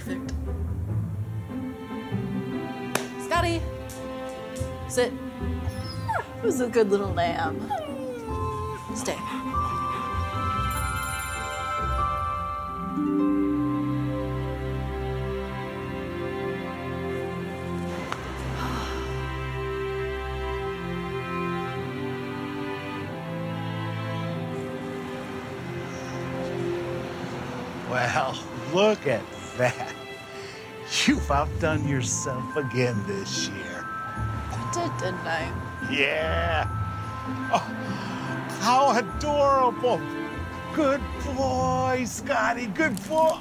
perfect. Scotty, sit. Who's a good little lamb? Outdone yourself again this year. I did, didn't I? Yeah. Oh, how adorable. Good boy, Scotty. Good boy.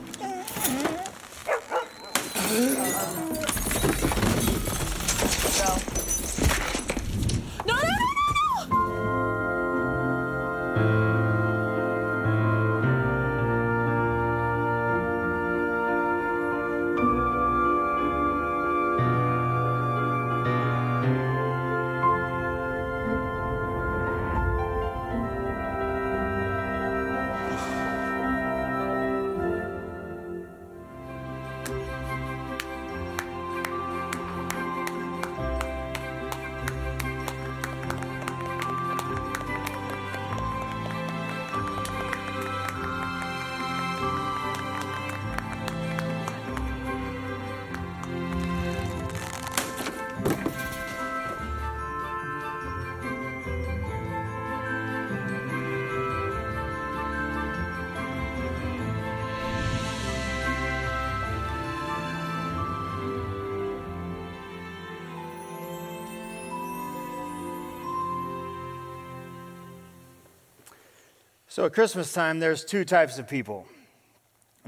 So at Christmas time, there's two types of people.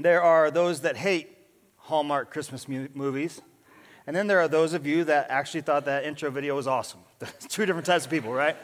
There are those that hate Hallmark Christmas mu- movies, and then there are those of you that actually thought that intro video was awesome. two different types of people, right?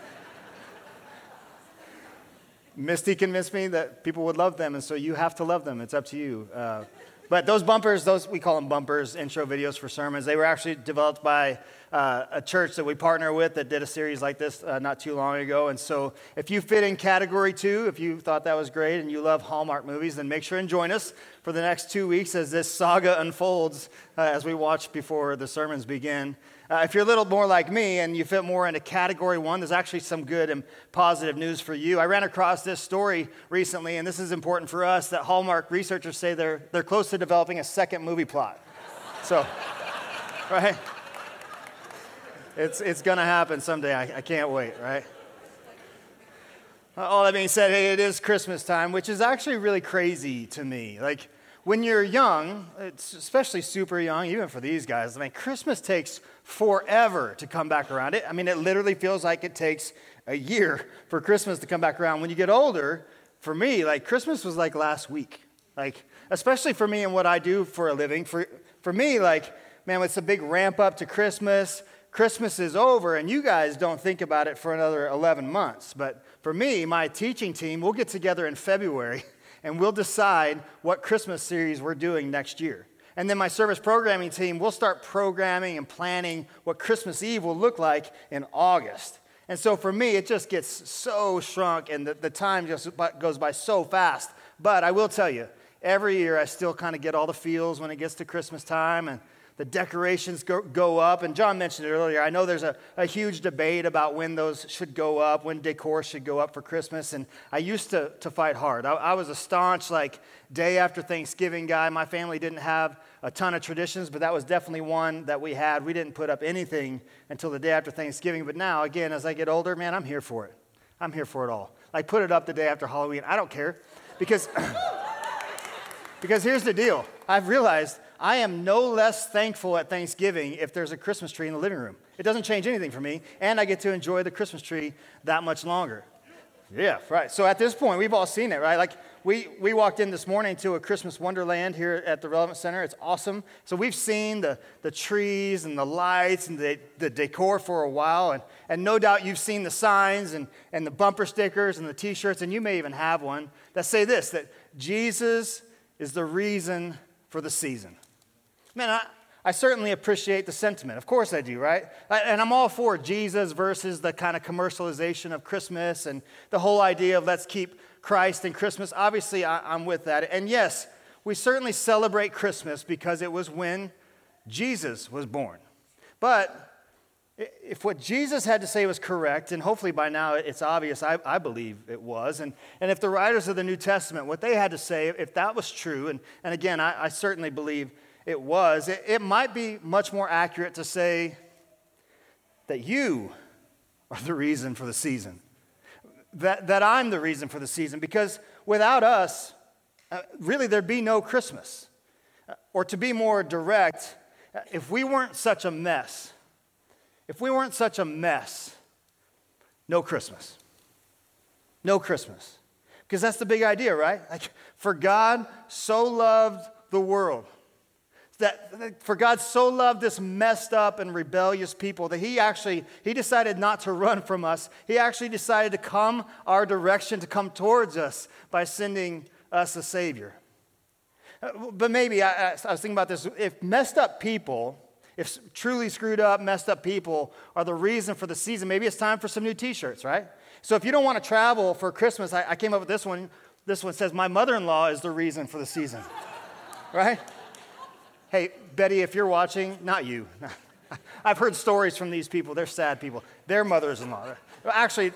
Misty convinced me that people would love them, and so you have to love them. It's up to you. Uh, but those bumpers, those we call them bumpers, intro videos for sermons. They were actually developed by uh, a church that we partner with that did a series like this uh, not too long ago. And so, if you fit in category two, if you thought that was great and you love Hallmark movies, then make sure and join us for the next two weeks as this saga unfolds uh, as we watch before the sermons begin. Uh, if you're a little more like me and you fit more into category one, there's actually some good and positive news for you. I ran across this story recently, and this is important for us that Hallmark researchers say they're, they're close to developing a second movie plot. So, right? It's, it's going to happen someday. I, I can't wait, right? All that being said, hey, it is Christmas time, which is actually really crazy to me. Like, when you're young, especially super young, even for these guys, I mean, Christmas takes forever to come back around. It, I mean, it literally feels like it takes a year for Christmas to come back around. When you get older, for me, like Christmas was like last week. Like, especially for me and what I do for a living. For, for me, like, man, it's a big ramp up to Christmas. Christmas is over, and you guys don't think about it for another 11 months. But for me, my teaching team, we'll get together in February and we'll decide what Christmas series we're doing next year. And then my service programming team, we'll start programming and planning what Christmas Eve will look like in August. And so for me, it just gets so shrunk and the, the time just goes by so fast. But I will tell you, every year I still kind of get all the feels when it gets to Christmas time and the decorations go, go up. And John mentioned it earlier. I know there's a, a huge debate about when those should go up, when decor should go up for Christmas. And I used to, to fight hard. I, I was a staunch, like, day after Thanksgiving guy. My family didn't have a ton of traditions, but that was definitely one that we had. We didn't put up anything until the day after Thanksgiving. But now, again, as I get older, man, I'm here for it. I'm here for it all. Like, put it up the day after Halloween. I don't care. Because, because here's the deal I've realized I am no less thankful at Thanksgiving if there's a Christmas tree in the living room. It doesn't change anything for me, and I get to enjoy the Christmas tree that much longer. Yeah, right. So at this point, we've all seen it, right? Like we, we walked in this morning to a Christmas wonderland here at the Relevant Center. It's awesome. So we've seen the, the trees and the lights and the, the decor for a while. And, and no doubt you've seen the signs and, and the bumper stickers and the t shirts, and you may even have one that say this that Jesus is the reason for the season. Man, I, I certainly appreciate the sentiment. Of course I do, right? And I'm all for Jesus versus the kind of commercialization of Christmas and the whole idea of let's keep Christ and Christmas. Obviously, I, am with that. And yes, we certainly celebrate Christmas because it was when Jesus was born. But if what Jesus had to say was correct, and hopefully by now it's obvious, I, I, believe it was, and, and if the writers of the New Testament, what they had to say, if that was true, and, and again, I, I certainly believe it was, it, it might be much more accurate to say that you are the reason for the season, that, that I'm the reason for the season, because without us, uh, really there'd be no Christmas. Uh, or to be more direct, uh, if we weren't such a mess, if we weren't such a mess, no Christmas. No Christmas. Because that's the big idea, right? Like, for God so loved the world that for God so loved this messed up and rebellious people that he actually he decided not to run from us. He actually decided to come our direction, to come towards us by sending us a savior. Uh, but maybe I, I was thinking about this. If messed up people if truly screwed up, messed up people are the reason for the season, maybe it's time for some new t shirts, right? So if you don't want to travel for Christmas, I, I came up with this one. This one says, My mother in law is the reason for the season, right? Hey, Betty, if you're watching, not you. I've heard stories from these people. They're sad people. Their mothers in law. Actually,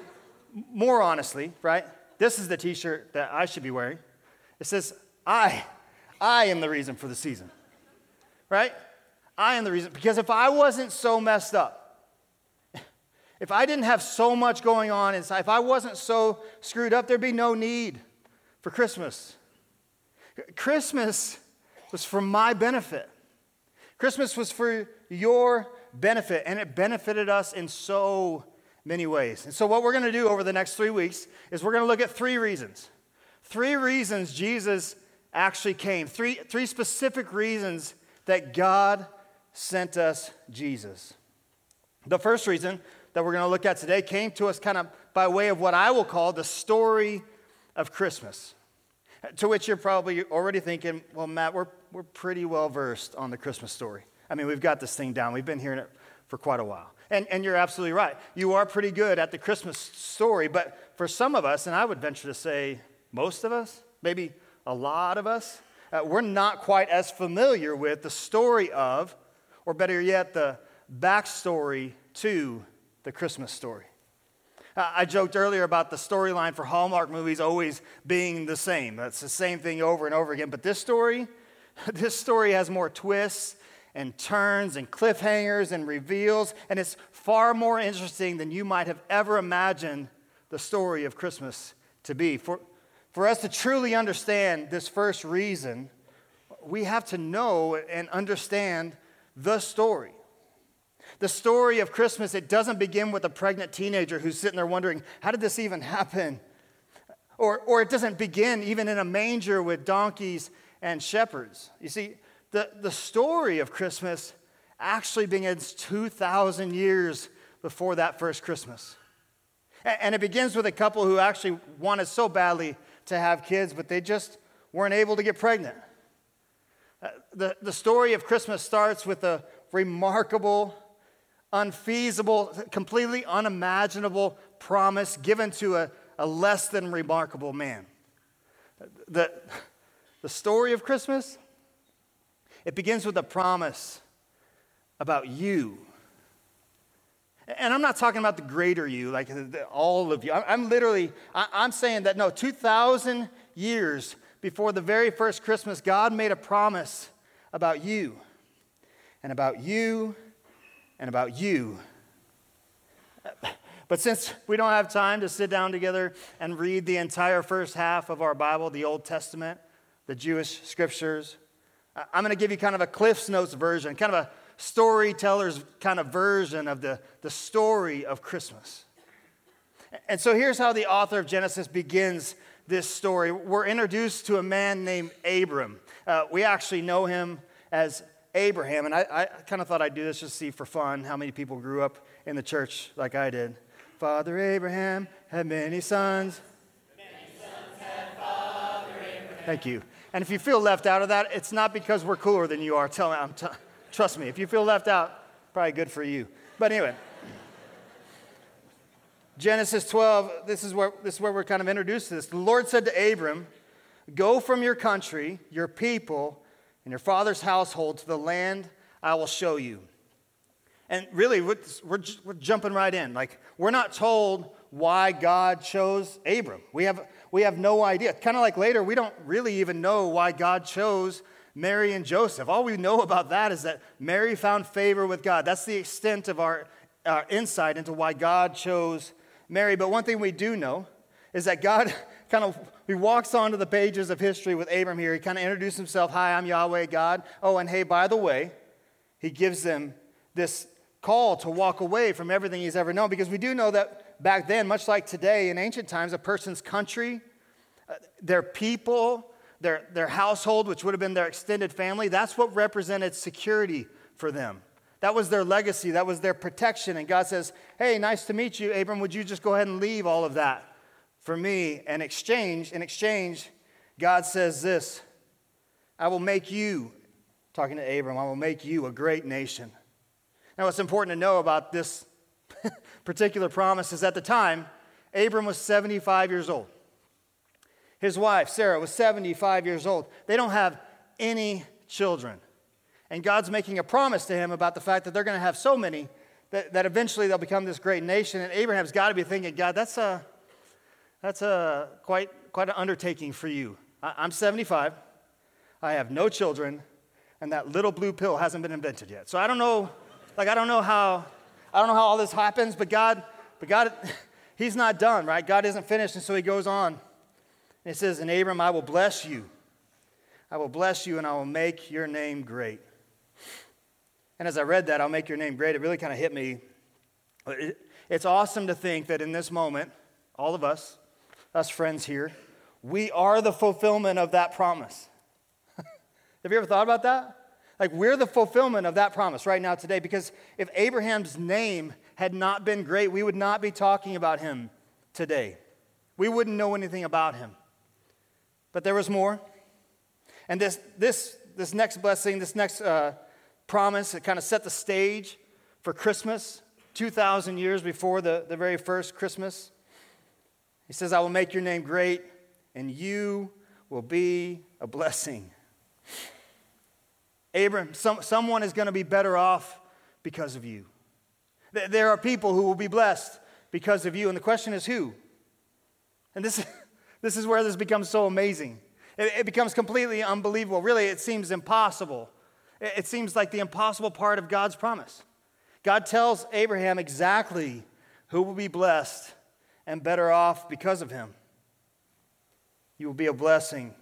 more honestly, right? This is the t shirt that I should be wearing. It says, I, I am the reason for the season, right? I am the reason. Because if I wasn't so messed up, if I didn't have so much going on inside, if I wasn't so screwed up, there'd be no need for Christmas. Christmas was for my benefit. Christmas was for your benefit, and it benefited us in so many ways. And so, what we're going to do over the next three weeks is we're going to look at three reasons. Three reasons Jesus actually came, three, three specific reasons that God sent us Jesus. The first reason that we're going to look at today came to us kind of by way of what I will call the story of Christmas. To which you're probably already thinking, well, Matt, we're, we're pretty well versed on the Christmas story. I mean, we've got this thing down. We've been hearing it for quite a while. And, and you're absolutely right. You are pretty good at the Christmas story, but for some of us, and I would venture to say most of us, maybe a lot of us, uh, we're not quite as familiar with the story of or better yet, the backstory to the Christmas story. Uh, I joked earlier about the storyline for Hallmark movies always being the same. That's the same thing over and over again. But this story, this story has more twists and turns and cliffhangers and reveals, and it's far more interesting than you might have ever imagined the story of Christmas to be. For, for us to truly understand this first reason, we have to know and understand the story. The story of Christmas, it doesn't begin with a pregnant teenager who's sitting there wondering, how did this even happen? Or, or it doesn't begin even in a manger with donkeys and shepherds. You see, the, the story of Christmas actually begins 2,000 years before that first Christmas. And it begins with a couple who actually wanted so badly to have kids, but they just weren't able to get pregnant. Uh, the, the story of Christmas starts with a remarkable, unfeasible, completely unimaginable promise given to a, a less than remarkable man. The, the story of Christmas, it begins with a promise about you. And I'm not talking about the greater you, like all of you. I'm, literally, I'm saying that no, 2,000 years before the very first Christmas, God made a promise about you, and about you, and about you. But since we don't have time to sit down together and read the entire first half of our Bible, the Old Testament, the Jewish scriptures, I'm going to give you kind of a Cliff's Notes version, kind of a storyteller's kind of version of the, the story of Christmas. And so here's how the author of Genesis begins this story, we're introduced to a man named Abram. Uh, we actually know him as Abraham, and I, I kind of thought I'd do this just to see for fun how many people grew up in the church like I did. Father Abraham had many sons. Many sons Father Abraham. Thank you. And if you feel left out of that, it's not because we're cooler than you are. Tell me, I'm t- trust me. If you feel left out, probably good for you. But anyway. Genesis 12, this is, where, this is where we're kind of introduced to this. The Lord said to Abram, Go from your country, your people, and your father's household to the land I will show you. And really, we're, we're, we're jumping right in. Like, we're not told why God chose Abram. We have, we have no idea. Kind of like later, we don't really even know why God chose Mary and Joseph. All we know about that is that Mary found favor with God. That's the extent of our, our insight into why God chose Mary. But one thing we do know is that God kind of he walks onto the pages of history with Abram here. He kind of introduces himself, "Hi, I'm Yahweh God." Oh, and hey, by the way, he gives them this call to walk away from everything he's ever known because we do know that back then, much like today in ancient times, a person's country, uh, their people, their, their household, which would have been their extended family, that's what represented security for them. That was their legacy, that was their protection. And God says, Hey, nice to meet you, Abram. Would you just go ahead and leave all of that for me? And exchange, in exchange, God says this I will make you, talking to Abram, I will make you a great nation. Now, what's important to know about this particular promise is at the time, Abram was 75 years old. His wife, Sarah, was 75 years old. They don't have any children. And God's making a promise to him about the fact that they're going to have so many that, that eventually they'll become this great nation. And Abraham's got to be thinking, God, that's a, that's a quite, quite an undertaking for you. I, I'm 75, I have no children, and that little blue pill hasn't been invented yet. So I don't know, like, I don't know how, I don't know how all this happens, but God, but God, He's not done, right? God isn't finished, and so He goes on. And it says, And Abram, I will bless you. I will bless you and I will make your name great. And as I read that, I'll make your name great, it really kind of hit me. It's awesome to think that in this moment, all of us, us friends here, we are the fulfillment of that promise. Have you ever thought about that? Like, we're the fulfillment of that promise right now today because if Abraham's name had not been great, we would not be talking about him today. We wouldn't know anything about him. But there was more. And this, this, this next blessing, this next uh, promise, it kind of set the stage for Christmas 2,000 years before the, the very first Christmas. He says, I will make your name great, and you will be a blessing. Abram, some, someone is going to be better off because of you. There are people who will be blessed because of you, and the question is who? And this, this is where this becomes so amazing. It, it becomes completely unbelievable. Really, it seems impossible. It, it seems like the impossible part of God's promise. God tells Abraham exactly who will be blessed and better off because of him. You will be a blessing,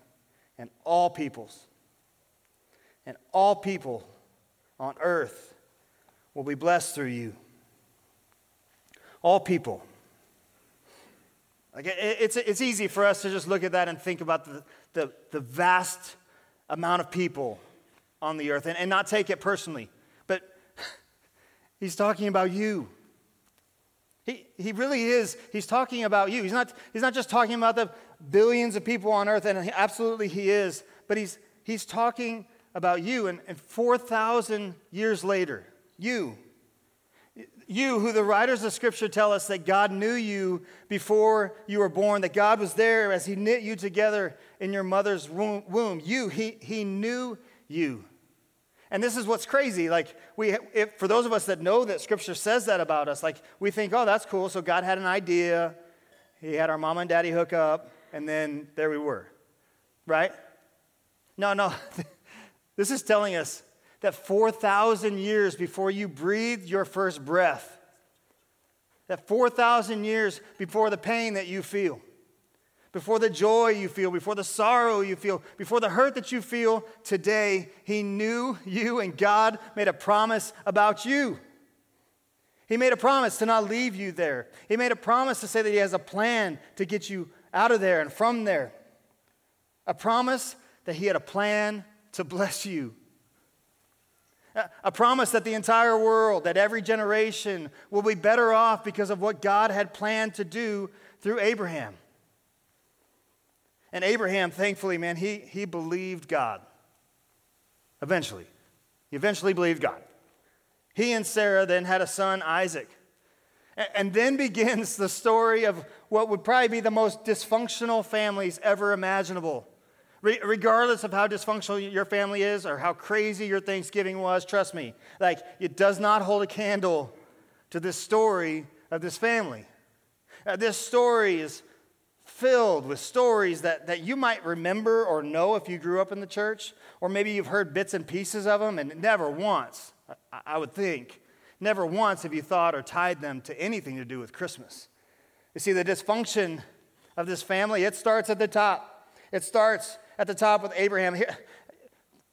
and all peoples, and all people on earth will be blessed through you. All people. Like it's, it's easy for us to just look at that and think about the, the, the vast amount of people on the earth and, and not take it personally. But he's talking about you. He, he really is. He's talking about you. He's not, he's not just talking about the billions of people on earth, and absolutely he is, but he's, he's talking about you. And, and 4,000 years later, you, you, who the writers of Scripture tell us that God knew you before you were born, that God was there as He knit you together in your mother's womb. You, He, he knew you. And this is what's crazy. Like, we, if, for those of us that know that Scripture says that about us, like, we think, oh, that's cool. So God had an idea. He had our mom and daddy hook up, and then there we were. Right? No, no. this is telling us that 4,000 years before you breathed your first breath, that 4,000 years before the pain that you feel, before the joy you feel, before the sorrow you feel, before the hurt that you feel today, He knew you and God made a promise about you. He made a promise to not leave you there. He made a promise to say that He has a plan to get you out of there and from there. A promise that He had a plan to bless you. A promise that the entire world, that every generation will be better off because of what God had planned to do through Abraham. And Abraham, thankfully, man, he, he believed God. Eventually. He eventually believed God. He and Sarah then had a son, Isaac. And then begins the story of what would probably be the most dysfunctional families ever imaginable Re- regardless of how dysfunctional your family is or how crazy your Thanksgiving was, trust me, like it does not hold a candle to this story of this family. Uh, this story is filled with stories that, that you might remember or know if you grew up in the church, or maybe you've heard bits and pieces of them, and never once, I, would think, never once have you thought or tied them to anything to do with Christmas. You see, the dysfunction of this family, it starts at the top. It starts at the top with Abraham. Here,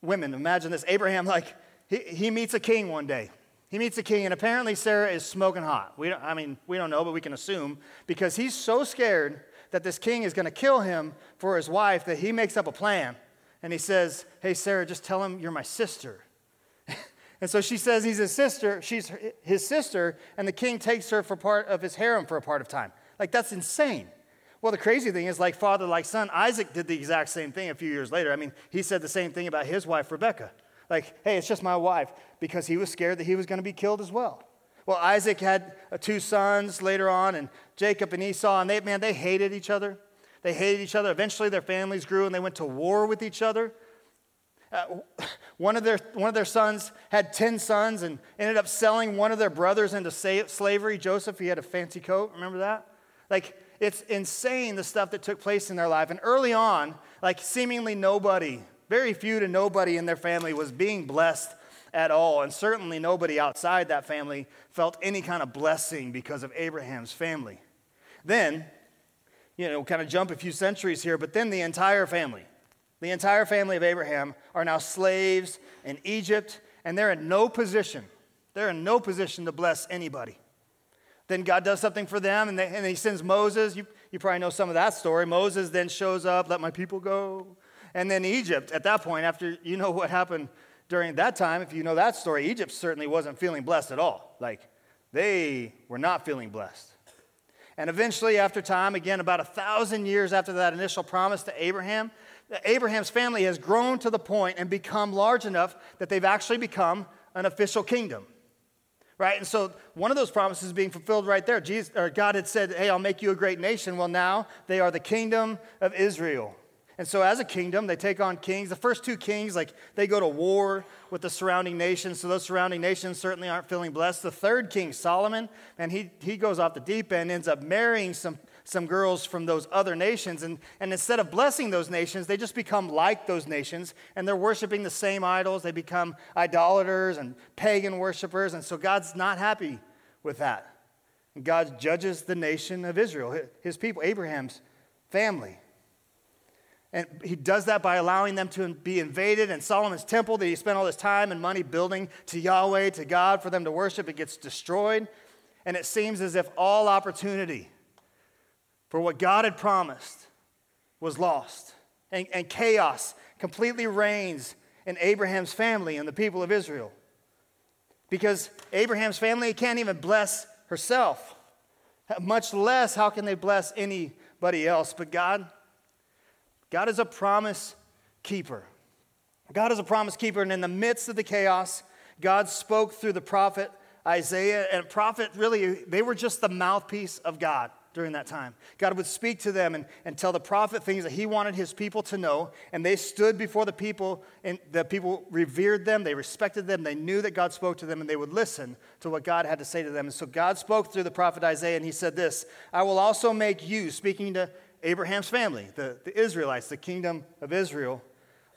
women, imagine this. Abraham, like, he, he meets a king one day. He meets a king, and apparently Sarah is smoking hot. We don't, I mean, we don't know, but we can assume because he's so scared that this king is going to kill him for his wife that he makes up a plan. And he says, Hey, Sarah, just tell him you're my sister. and so she says he's his sister, she's his sister, and the king takes her for part of his harem for a part of time. Like, that's insane. Well, the crazy thing is, like father, like son, Isaac did the exact same thing a few years later. I mean, he said the same thing about his wife, Rebecca. Like, hey, it's just my wife, because he was scared that he was going to be killed as well. Well, Isaac had uh, two sons later on, and Jacob and Esau, and they, man, they hated each other. They hated each other. Eventually, their families grew and they went to war with each other. Uh, one, of their, one of their sons had 10 sons and ended up selling one of their brothers into slavery. Joseph, he had a fancy coat. Remember that? Like, it's insane the stuff that took place in their life. And early on, like, seemingly nobody very few to nobody in their family was being blessed at all. And certainly nobody outside that family felt any kind of blessing because of Abraham's family. Then, you know, kind of jump a few centuries here, but then the entire family, the entire family of Abraham are now slaves in Egypt, and they're in no position. They're in no position to bless anybody. Then God does something for them, and, they, and he sends Moses. You, you probably know some of that story. Moses then shows up, let my people go. And then Egypt, at that point, after you know what happened during that time, if you know that story, Egypt certainly wasn't feeling blessed at all. Like, they were not feeling blessed. And eventually, after time, again, about a thousand years after that initial promise to Abraham, Abraham's family has grown to the point and become large enough that they've actually become an official kingdom. Right? And so one of those promises being fulfilled right there. Jesus, or God had said, Hey, I'll make you a great nation. Well, now they are the kingdom of Israel. And so, as a kingdom, they take on kings. The first two kings, like, they go to war with the surrounding nations. So, those surrounding nations certainly aren't feeling blessed. The third king, Solomon, and he, he goes off the deep end, ends up marrying some, some girls from those other nations. And, and instead of blessing those nations, they just become like those nations, and they're worshiping the same idols. They become idolaters and pagan worshipers. And so, God's not happy with that. And God judges the nation of Israel, his people, Abraham's family. And he does that by allowing them to be invaded. And Solomon's temple that he spent all his time and money building to Yahweh, to God, for them to worship, it gets destroyed. And it seems as if all opportunity for what God had promised was lost. And, and chaos completely reigns in Abraham's family and the people of Israel. Because Abraham's family can't even bless herself, much less how can they bless anybody else. But God, God is a promise keeper. God is a promise keeper, and in the midst of the chaos, God spoke through the prophet Isaiah. And prophet, really, they were just the mouthpiece of God during that time. God would speak to them and, and tell the prophet things that he wanted his people to know. And they stood before the people, and the people revered them, they respected them, they knew that God spoke to them, and they would listen to what God had to say to them. And so God spoke through the prophet Isaiah, and he said this I will also make you, speaking to Abraham's family, the, the Israelites, the kingdom of Israel,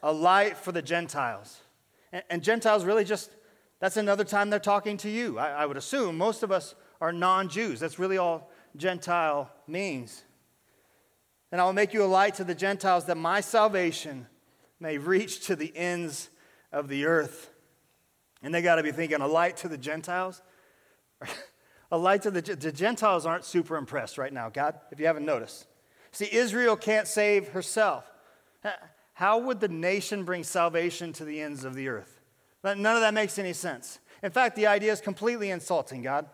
a light for the Gentiles. And, and Gentiles really just, that's another time they're talking to you. I, I would assume most of us are non Jews. That's really all Gentile means. And I will make you a light to the Gentiles that my salvation may reach to the ends of the earth. And they got to be thinking, a light to the Gentiles? a light to the, the Gentiles aren't super impressed right now, God, if you haven't noticed. See, Israel can't save herself. How would the nation bring salvation to the ends of the earth? None of that makes any sense. In fact, the idea is completely insulting, God.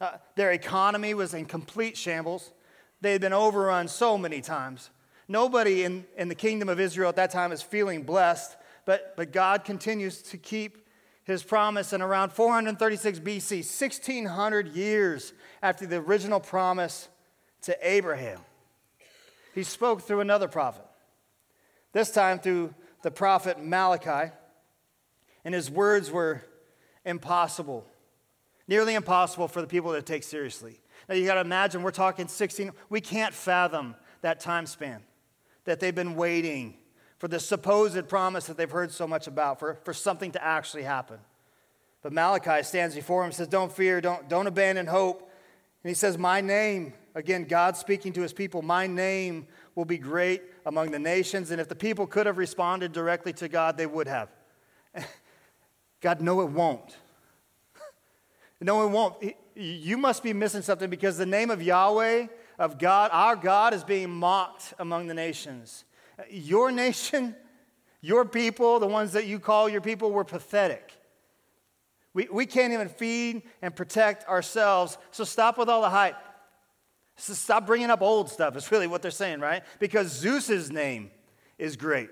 Uh, their economy was in complete shambles. They had been overrun so many times. Nobody in, in the kingdom of Israel at that time is feeling blessed, but, but God continues to keep his promise. And around 436 BC, 1600 years after the original promise to Abraham, he spoke through another prophet, this time through the prophet Malachi. And his words were impossible, nearly impossible for the people to take seriously. Now you got to imagine, we're talking 16, we can't fathom that time span that they've been waiting for the supposed promise that they've heard so much about, for, for something to actually happen. But Malachi stands before him and says, Don't fear, don't, don't abandon hope. And he says, My name, again, God speaking to his people, my name will be great among the nations. And if the people could have responded directly to God, they would have. God, no, it won't. no, it won't. You must be missing something because the name of Yahweh, of God, our God, is being mocked among the nations. Your nation, your people, the ones that you call your people, were pathetic. We, we can't even feed and protect ourselves, so stop with all the hype. So stop bringing up old stuff, is really what they're saying, right? Because Zeus's name is great.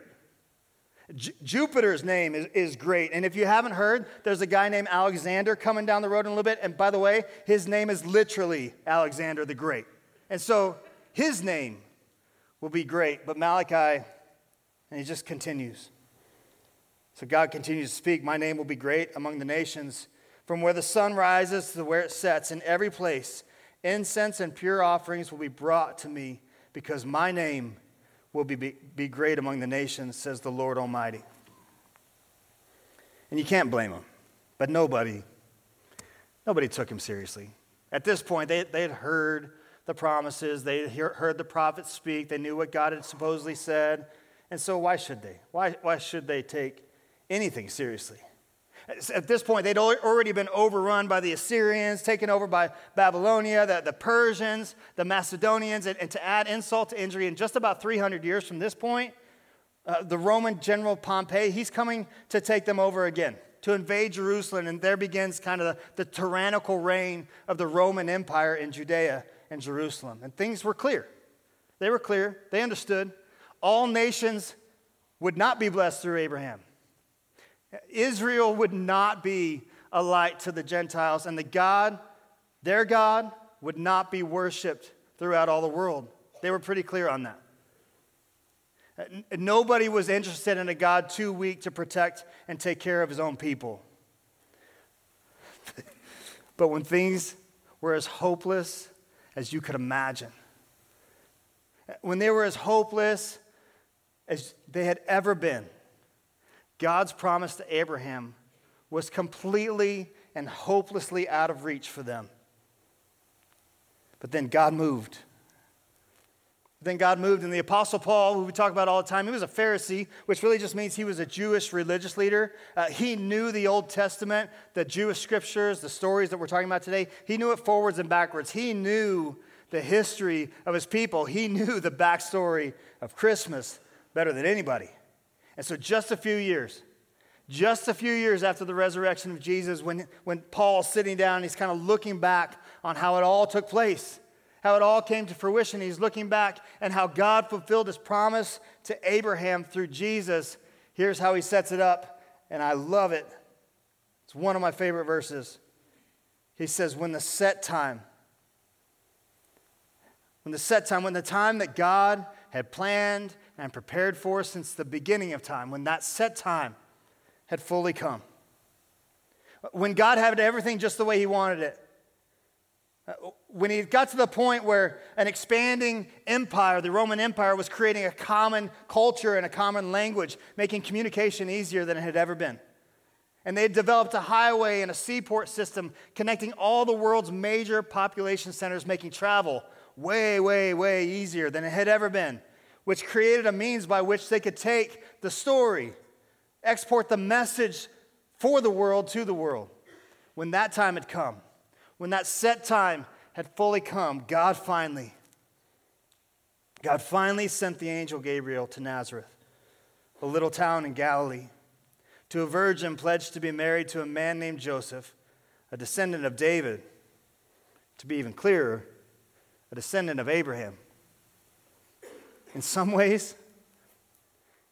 J- Jupiter's name is, is great. And if you haven't heard, there's a guy named Alexander coming down the road in a little bit. And by the way, his name is literally Alexander the Great. And so his name will be great. But Malachi, and he just continues. So God continues to speak My name will be great among the nations, from where the sun rises to where it sets, in every place. Incense and pure offerings will be brought to me, because my name will be, be, be great among the nations, says the Lord Almighty. And you can't blame him, but nobody, nobody took him seriously. At this point, they, they had heard the promises, they heard the prophets speak, they knew what God had supposedly said. And so, why should they? Why, why should they take anything seriously? At this point, they'd already been overrun by the Assyrians, taken over by Babylonia, the, the Persians, the Macedonians, and, and, to add insult to injury, in just about 300 years from this point, uh, the Roman general Pompey, he's coming to take them over again, to invade Jerusalem, and there begins kind of the, the tyrannical reign of the Roman Empire in Judea and Jerusalem. And things were clear. They were clear. They understood. All nations would not be blessed through Abraham. Israel would not be a light to the Gentiles, and the God, their God, would not be worshiped throughout all the world. They were pretty clear on that. Nobody was interested in a God too weak to protect and take care of his own people. but when things were as hopeless as you could imagine. When they were as hopeless as they had ever been, God's promise to Abraham was completely and hopelessly out of reach for them. But then God moved. Then God moved, and the Apostle Paul, who we talk about all the time, he was a Pharisee, which really just means he was a Jewish religious leader. Uh, he knew the Old Testament, the Jewish scriptures, the stories that we're talking about today. He knew it forwards and backwards. He knew the history of his people, he knew the backstory of Christmas better than anybody. And so, just a few years, just a few years after the resurrection of Jesus, when, when Paul's sitting down, he's kind of looking back on how it all took place how it all came to fruition. He's looking back and how God fulfilled his promise to Abraham through Jesus. Here's how he sets it up, and I love it. It's one of my favorite verses. He says, When the set time, when the set time, when the time that God had planned and prepared for since the beginning of time, when that set time had fully come, when God had everything just the way He wanted it, when he got to the point where an expanding empire, the Roman Empire, was creating a common culture and a common language, making communication easier than it had ever been. And they had developed a highway and a seaport system connecting all the world's major population centers, making travel way, way, way easier than it had ever been, which created a means by which they could take the story, export the message for the world to the world. When that time had come, when that set time had fully come, God finally, God finally sent the angel Gabriel to Nazareth, a little town in Galilee, to a virgin pledged to be married to a man named Joseph, a descendant of David. To be even clearer, a descendant of Abraham. In some ways,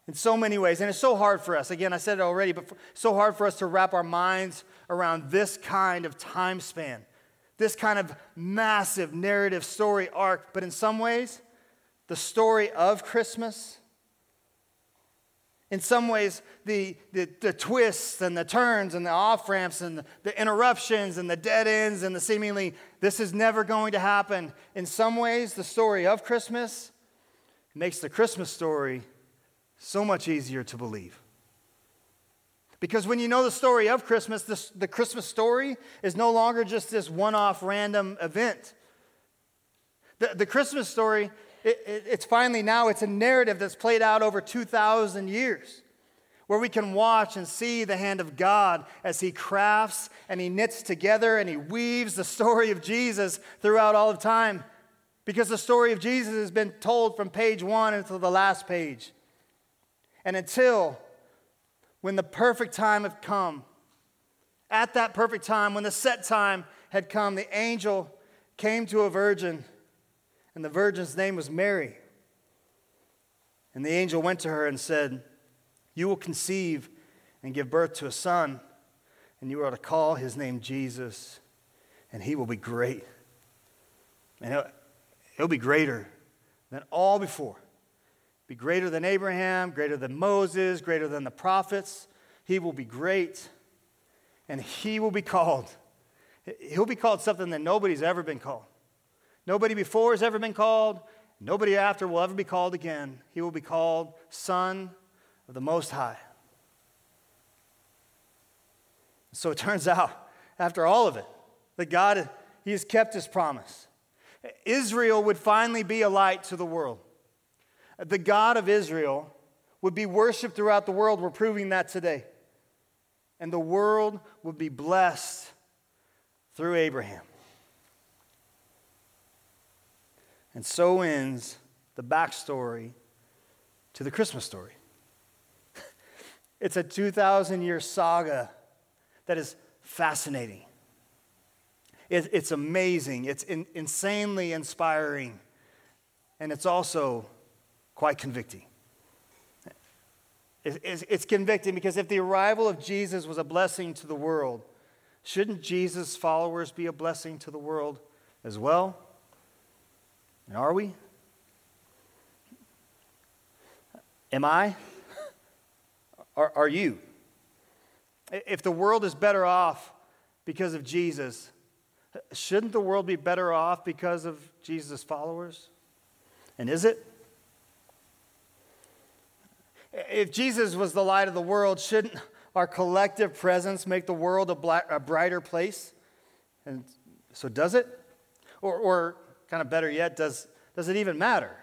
in so many ways, and it's so hard for us. Again, I said it already, but so hard for us to wrap our minds around this kind of time span this kind of massive narrative story arc, but in some ways, the story of Christmas In some ways, the, the, the twists and the turns and the off ramps and the, the interruptions and the dead ends and the seemingly, this is never going to happen. In some ways, the story of Christmas makes the Christmas story so much easier to believe. Because when you know the story of Christmas, this, the Christmas story is no longer just this one off random event. The, the Christmas story it, it, it's finally now, it's a narrative that's played out over 2,000 years where we can watch and see the hand of God as He crafts and He knits together and He weaves the story of Jesus throughout all of time. Because the story of Jesus has been told from page one until the last page. And until when the perfect time had come, at that perfect time, when the set time had come, the angel came to a virgin and the virgin's name was Mary. And the angel went to her and said, You will conceive and give birth to a son, and you are to call his name Jesus, and he will be great. And he'll, be greater than all before. Be greater than Abraham, greater than Moses, greater than the prophets. He will be great, and he will be called. He'll be called something that nobody's ever been called. Nobody before has ever been called. Nobody after will ever be called again. He will be called Son of the Most High. So it turns out, after all of it, that God, He has kept His promise. Israel would finally be a light to the world. The God of Israel would be worshiped throughout the world. We're proving that today. And the world would be blessed through Abraham. And so ends the backstory to the Christmas story. it's a 2,000 year saga that is fascinating. It, it's amazing, it's in, insanely inspiring, and it's also quite convicting. It, it's, it's convicting because if the arrival of Jesus was a blessing to the world, shouldn't Jesus' followers be a blessing to the world as well? And are we? Am I? Are, are you? If the world is better off because of Jesus, shouldn't the world be better off because of Jesus' followers? And is it? If Jesus was the light of the world, shouldn't our collective presence make the world a, black, a brighter place? And so, does it? Or, or kind of better yet, does, does it even matter?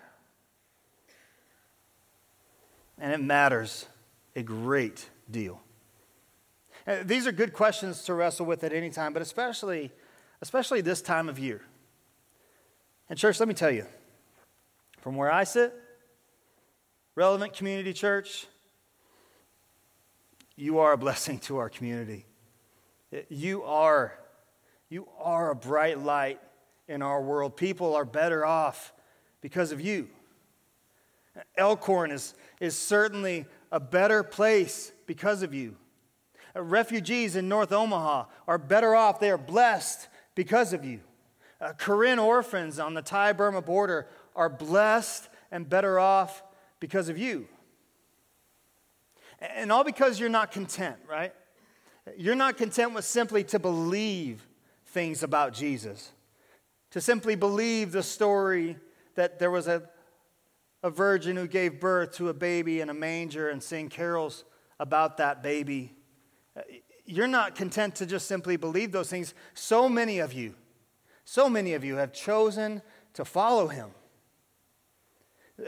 And it matters a great deal. Uh, these are good questions to wrestle with at any time, but especially, especially this time of year. And, church, let me tell you, from where I sit, relevant community church, you are a blessing to our community. You are, you are a bright light in our world. People are better off because of you. Elkhorn is, is certainly a better place because of you. Refugees in North Omaha are better off. They are blessed because of you. Uh, Karen orphans on the Thai Burma border are blessed and better off because of you. And all because you're not content, right? You're not content with simply to believe things about Jesus to simply believe the story that there was a, a virgin who gave birth to a baby in a manger and sing carols about that baby. You're not content to just simply believe those things. So many of you, so many of you have chosen to follow him.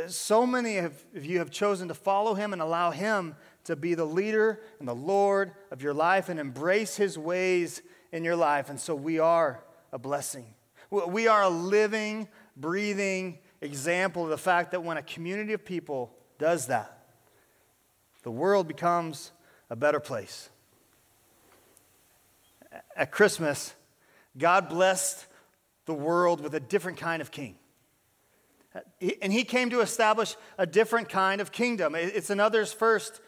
So many of you have chosen to follow him and allow him to be the leader and the Lord of your life and embrace his ways in your life. And so we are a blessing. We are a living, breathing example of the fact that when a community of people does that, the world becomes a better place. At Christmas, God blessed the world with a different kind of king. And he came to establish a different kind of kingdom. It's an others first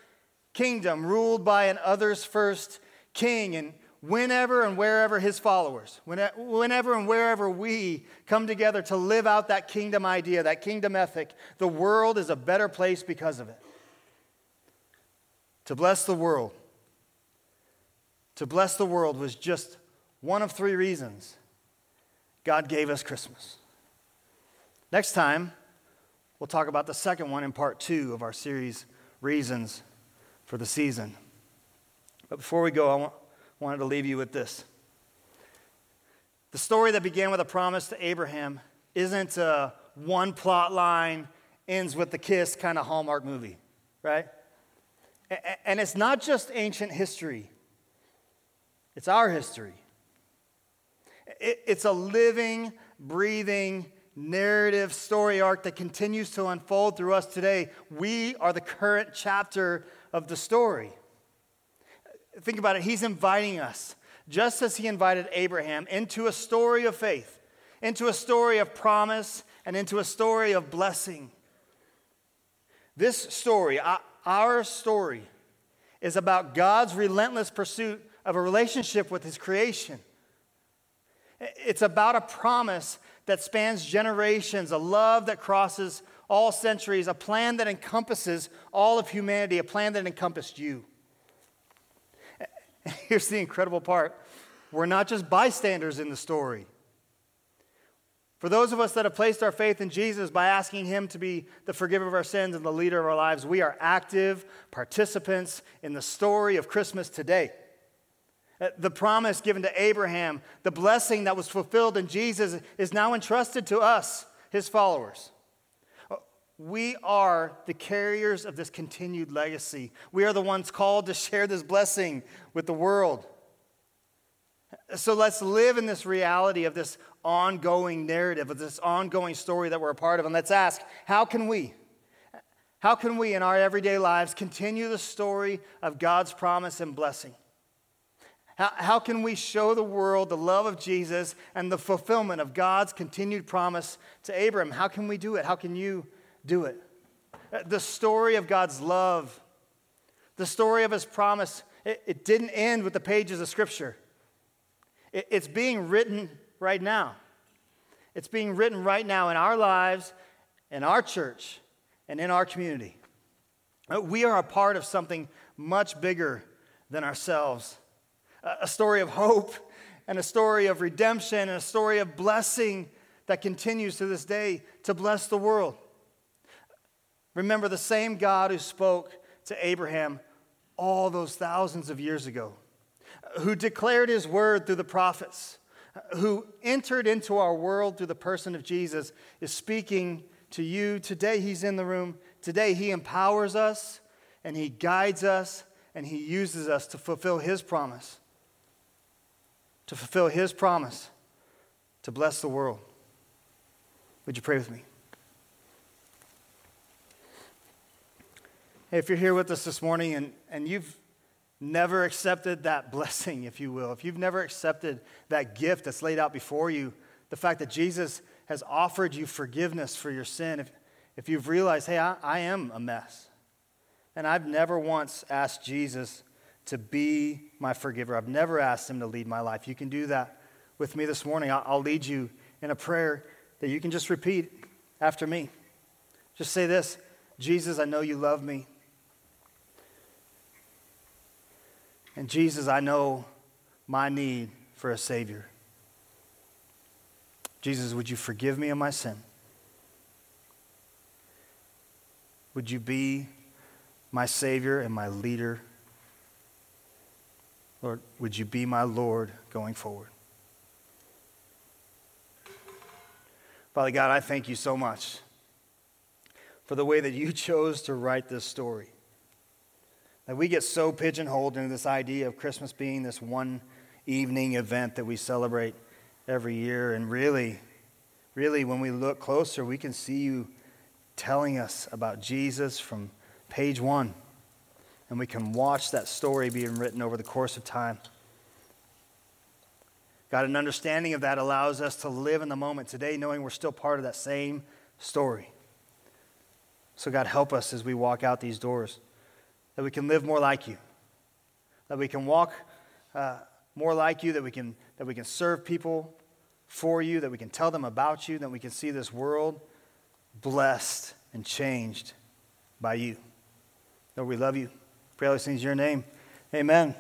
kingdom ruled by an others first king. And whenever and wherever his followers, whenever and wherever we come together to live out that kingdom idea, that kingdom ethic, the world is a better place because of it. To bless the world. To bless the world was just one of three reasons God gave us Christmas. Next time, we'll talk about the second one in part two of our series, Reasons for the Season. But before we go, I wanted to leave you with this. The story that began with a promise to Abraham isn't a one plot line, ends with the kiss kind of Hallmark movie, right? And it's not just ancient history, it's our history. It's a living, breathing, narrative story arc that continues to unfold through us today. We are the current chapter of the story. Think about it. He's inviting us, just as he invited Abraham, into a story of faith, into a story of promise, and into a story of blessing. This story, our story, is about God's relentless pursuit of a relationship with his creation. It's about a promise that spans generations, a love that crosses all centuries, a plan that encompasses all of humanity, a plan that encompassed you. Here's the incredible part we're not just bystanders in the story. For those of us that have placed our faith in Jesus by asking Him to be the forgiver of our sins and the leader of our lives, we are active participants in the story of Christmas today. Uh, the promise given to Abraham, the blessing that was fulfilled in Jesus, is now entrusted to us, His followers. Uh, we are the carriers of this continued legacy. We are the ones called to share this blessing with the world. So let's live in this reality of this ongoing narrative, of this ongoing story that we're a part of. And let's ask how can we? How can we in our everyday lives continue the story of God's promise and blessing? How, how can we show the world the love of Jesus and the fulfillment of God's continued promise to Abram? How can we do it? How can you do it? Uh, the story of God's love, the story of his promise, it, it didn't end with the pages of Scripture. It, it's being written right now. It's being written right now in our lives, in our church, and in our community. Uh, we are a part of something much bigger than ourselves a story of hope and a story of redemption and a story of blessing that continues to this day to bless the world. Remember the same God who spoke to Abraham all those thousands of years ago, who declared his word through the prophets, who entered into our world through the person of Jesus, is speaking to you. Today, he's in the room. Today, he empowers us and he guides us and he uses us to fulfill his promise to fulfill his promise to bless the world. Would you pray with me? Hey, if you're here with us this morning and, and you've never accepted that blessing, if you will, if you've never accepted that gift that's laid out before you, the fact that Jesus has offered you forgiveness for your sin, if, if you've realized, hey, I, I am a mess, and I've never once asked Jesus to be my forgiver. I've never asked him to lead my life. You can do that with me this morning. I'll lead you in a prayer that you can just repeat after me. Just say this Jesus, I know you love me. And Jesus, I know my need for a Savior. Jesus, would you forgive me of my sin? Would you be my Savior and my leader Lord, would you be my Lord going forward? Father God, I thank you so much for the way that you chose to write this story. That we get so pigeonholed into this idea of Christmas being this one evening event that we celebrate every year. And really, really, when we look closer, we can see you telling us about Jesus from page one and we can watch that story being written over the course of time. God, an understanding of that allows us to live in the moment today, knowing we're still part of that same story. So, God, help us as we walk out these doors, that we can live more like you, that we can walk uh, more like you, that we, can, that we can serve people for you, that we can tell them about you, that we can see this world blessed and changed by you. Lord, we love you. Pray all these things in your name. Amen.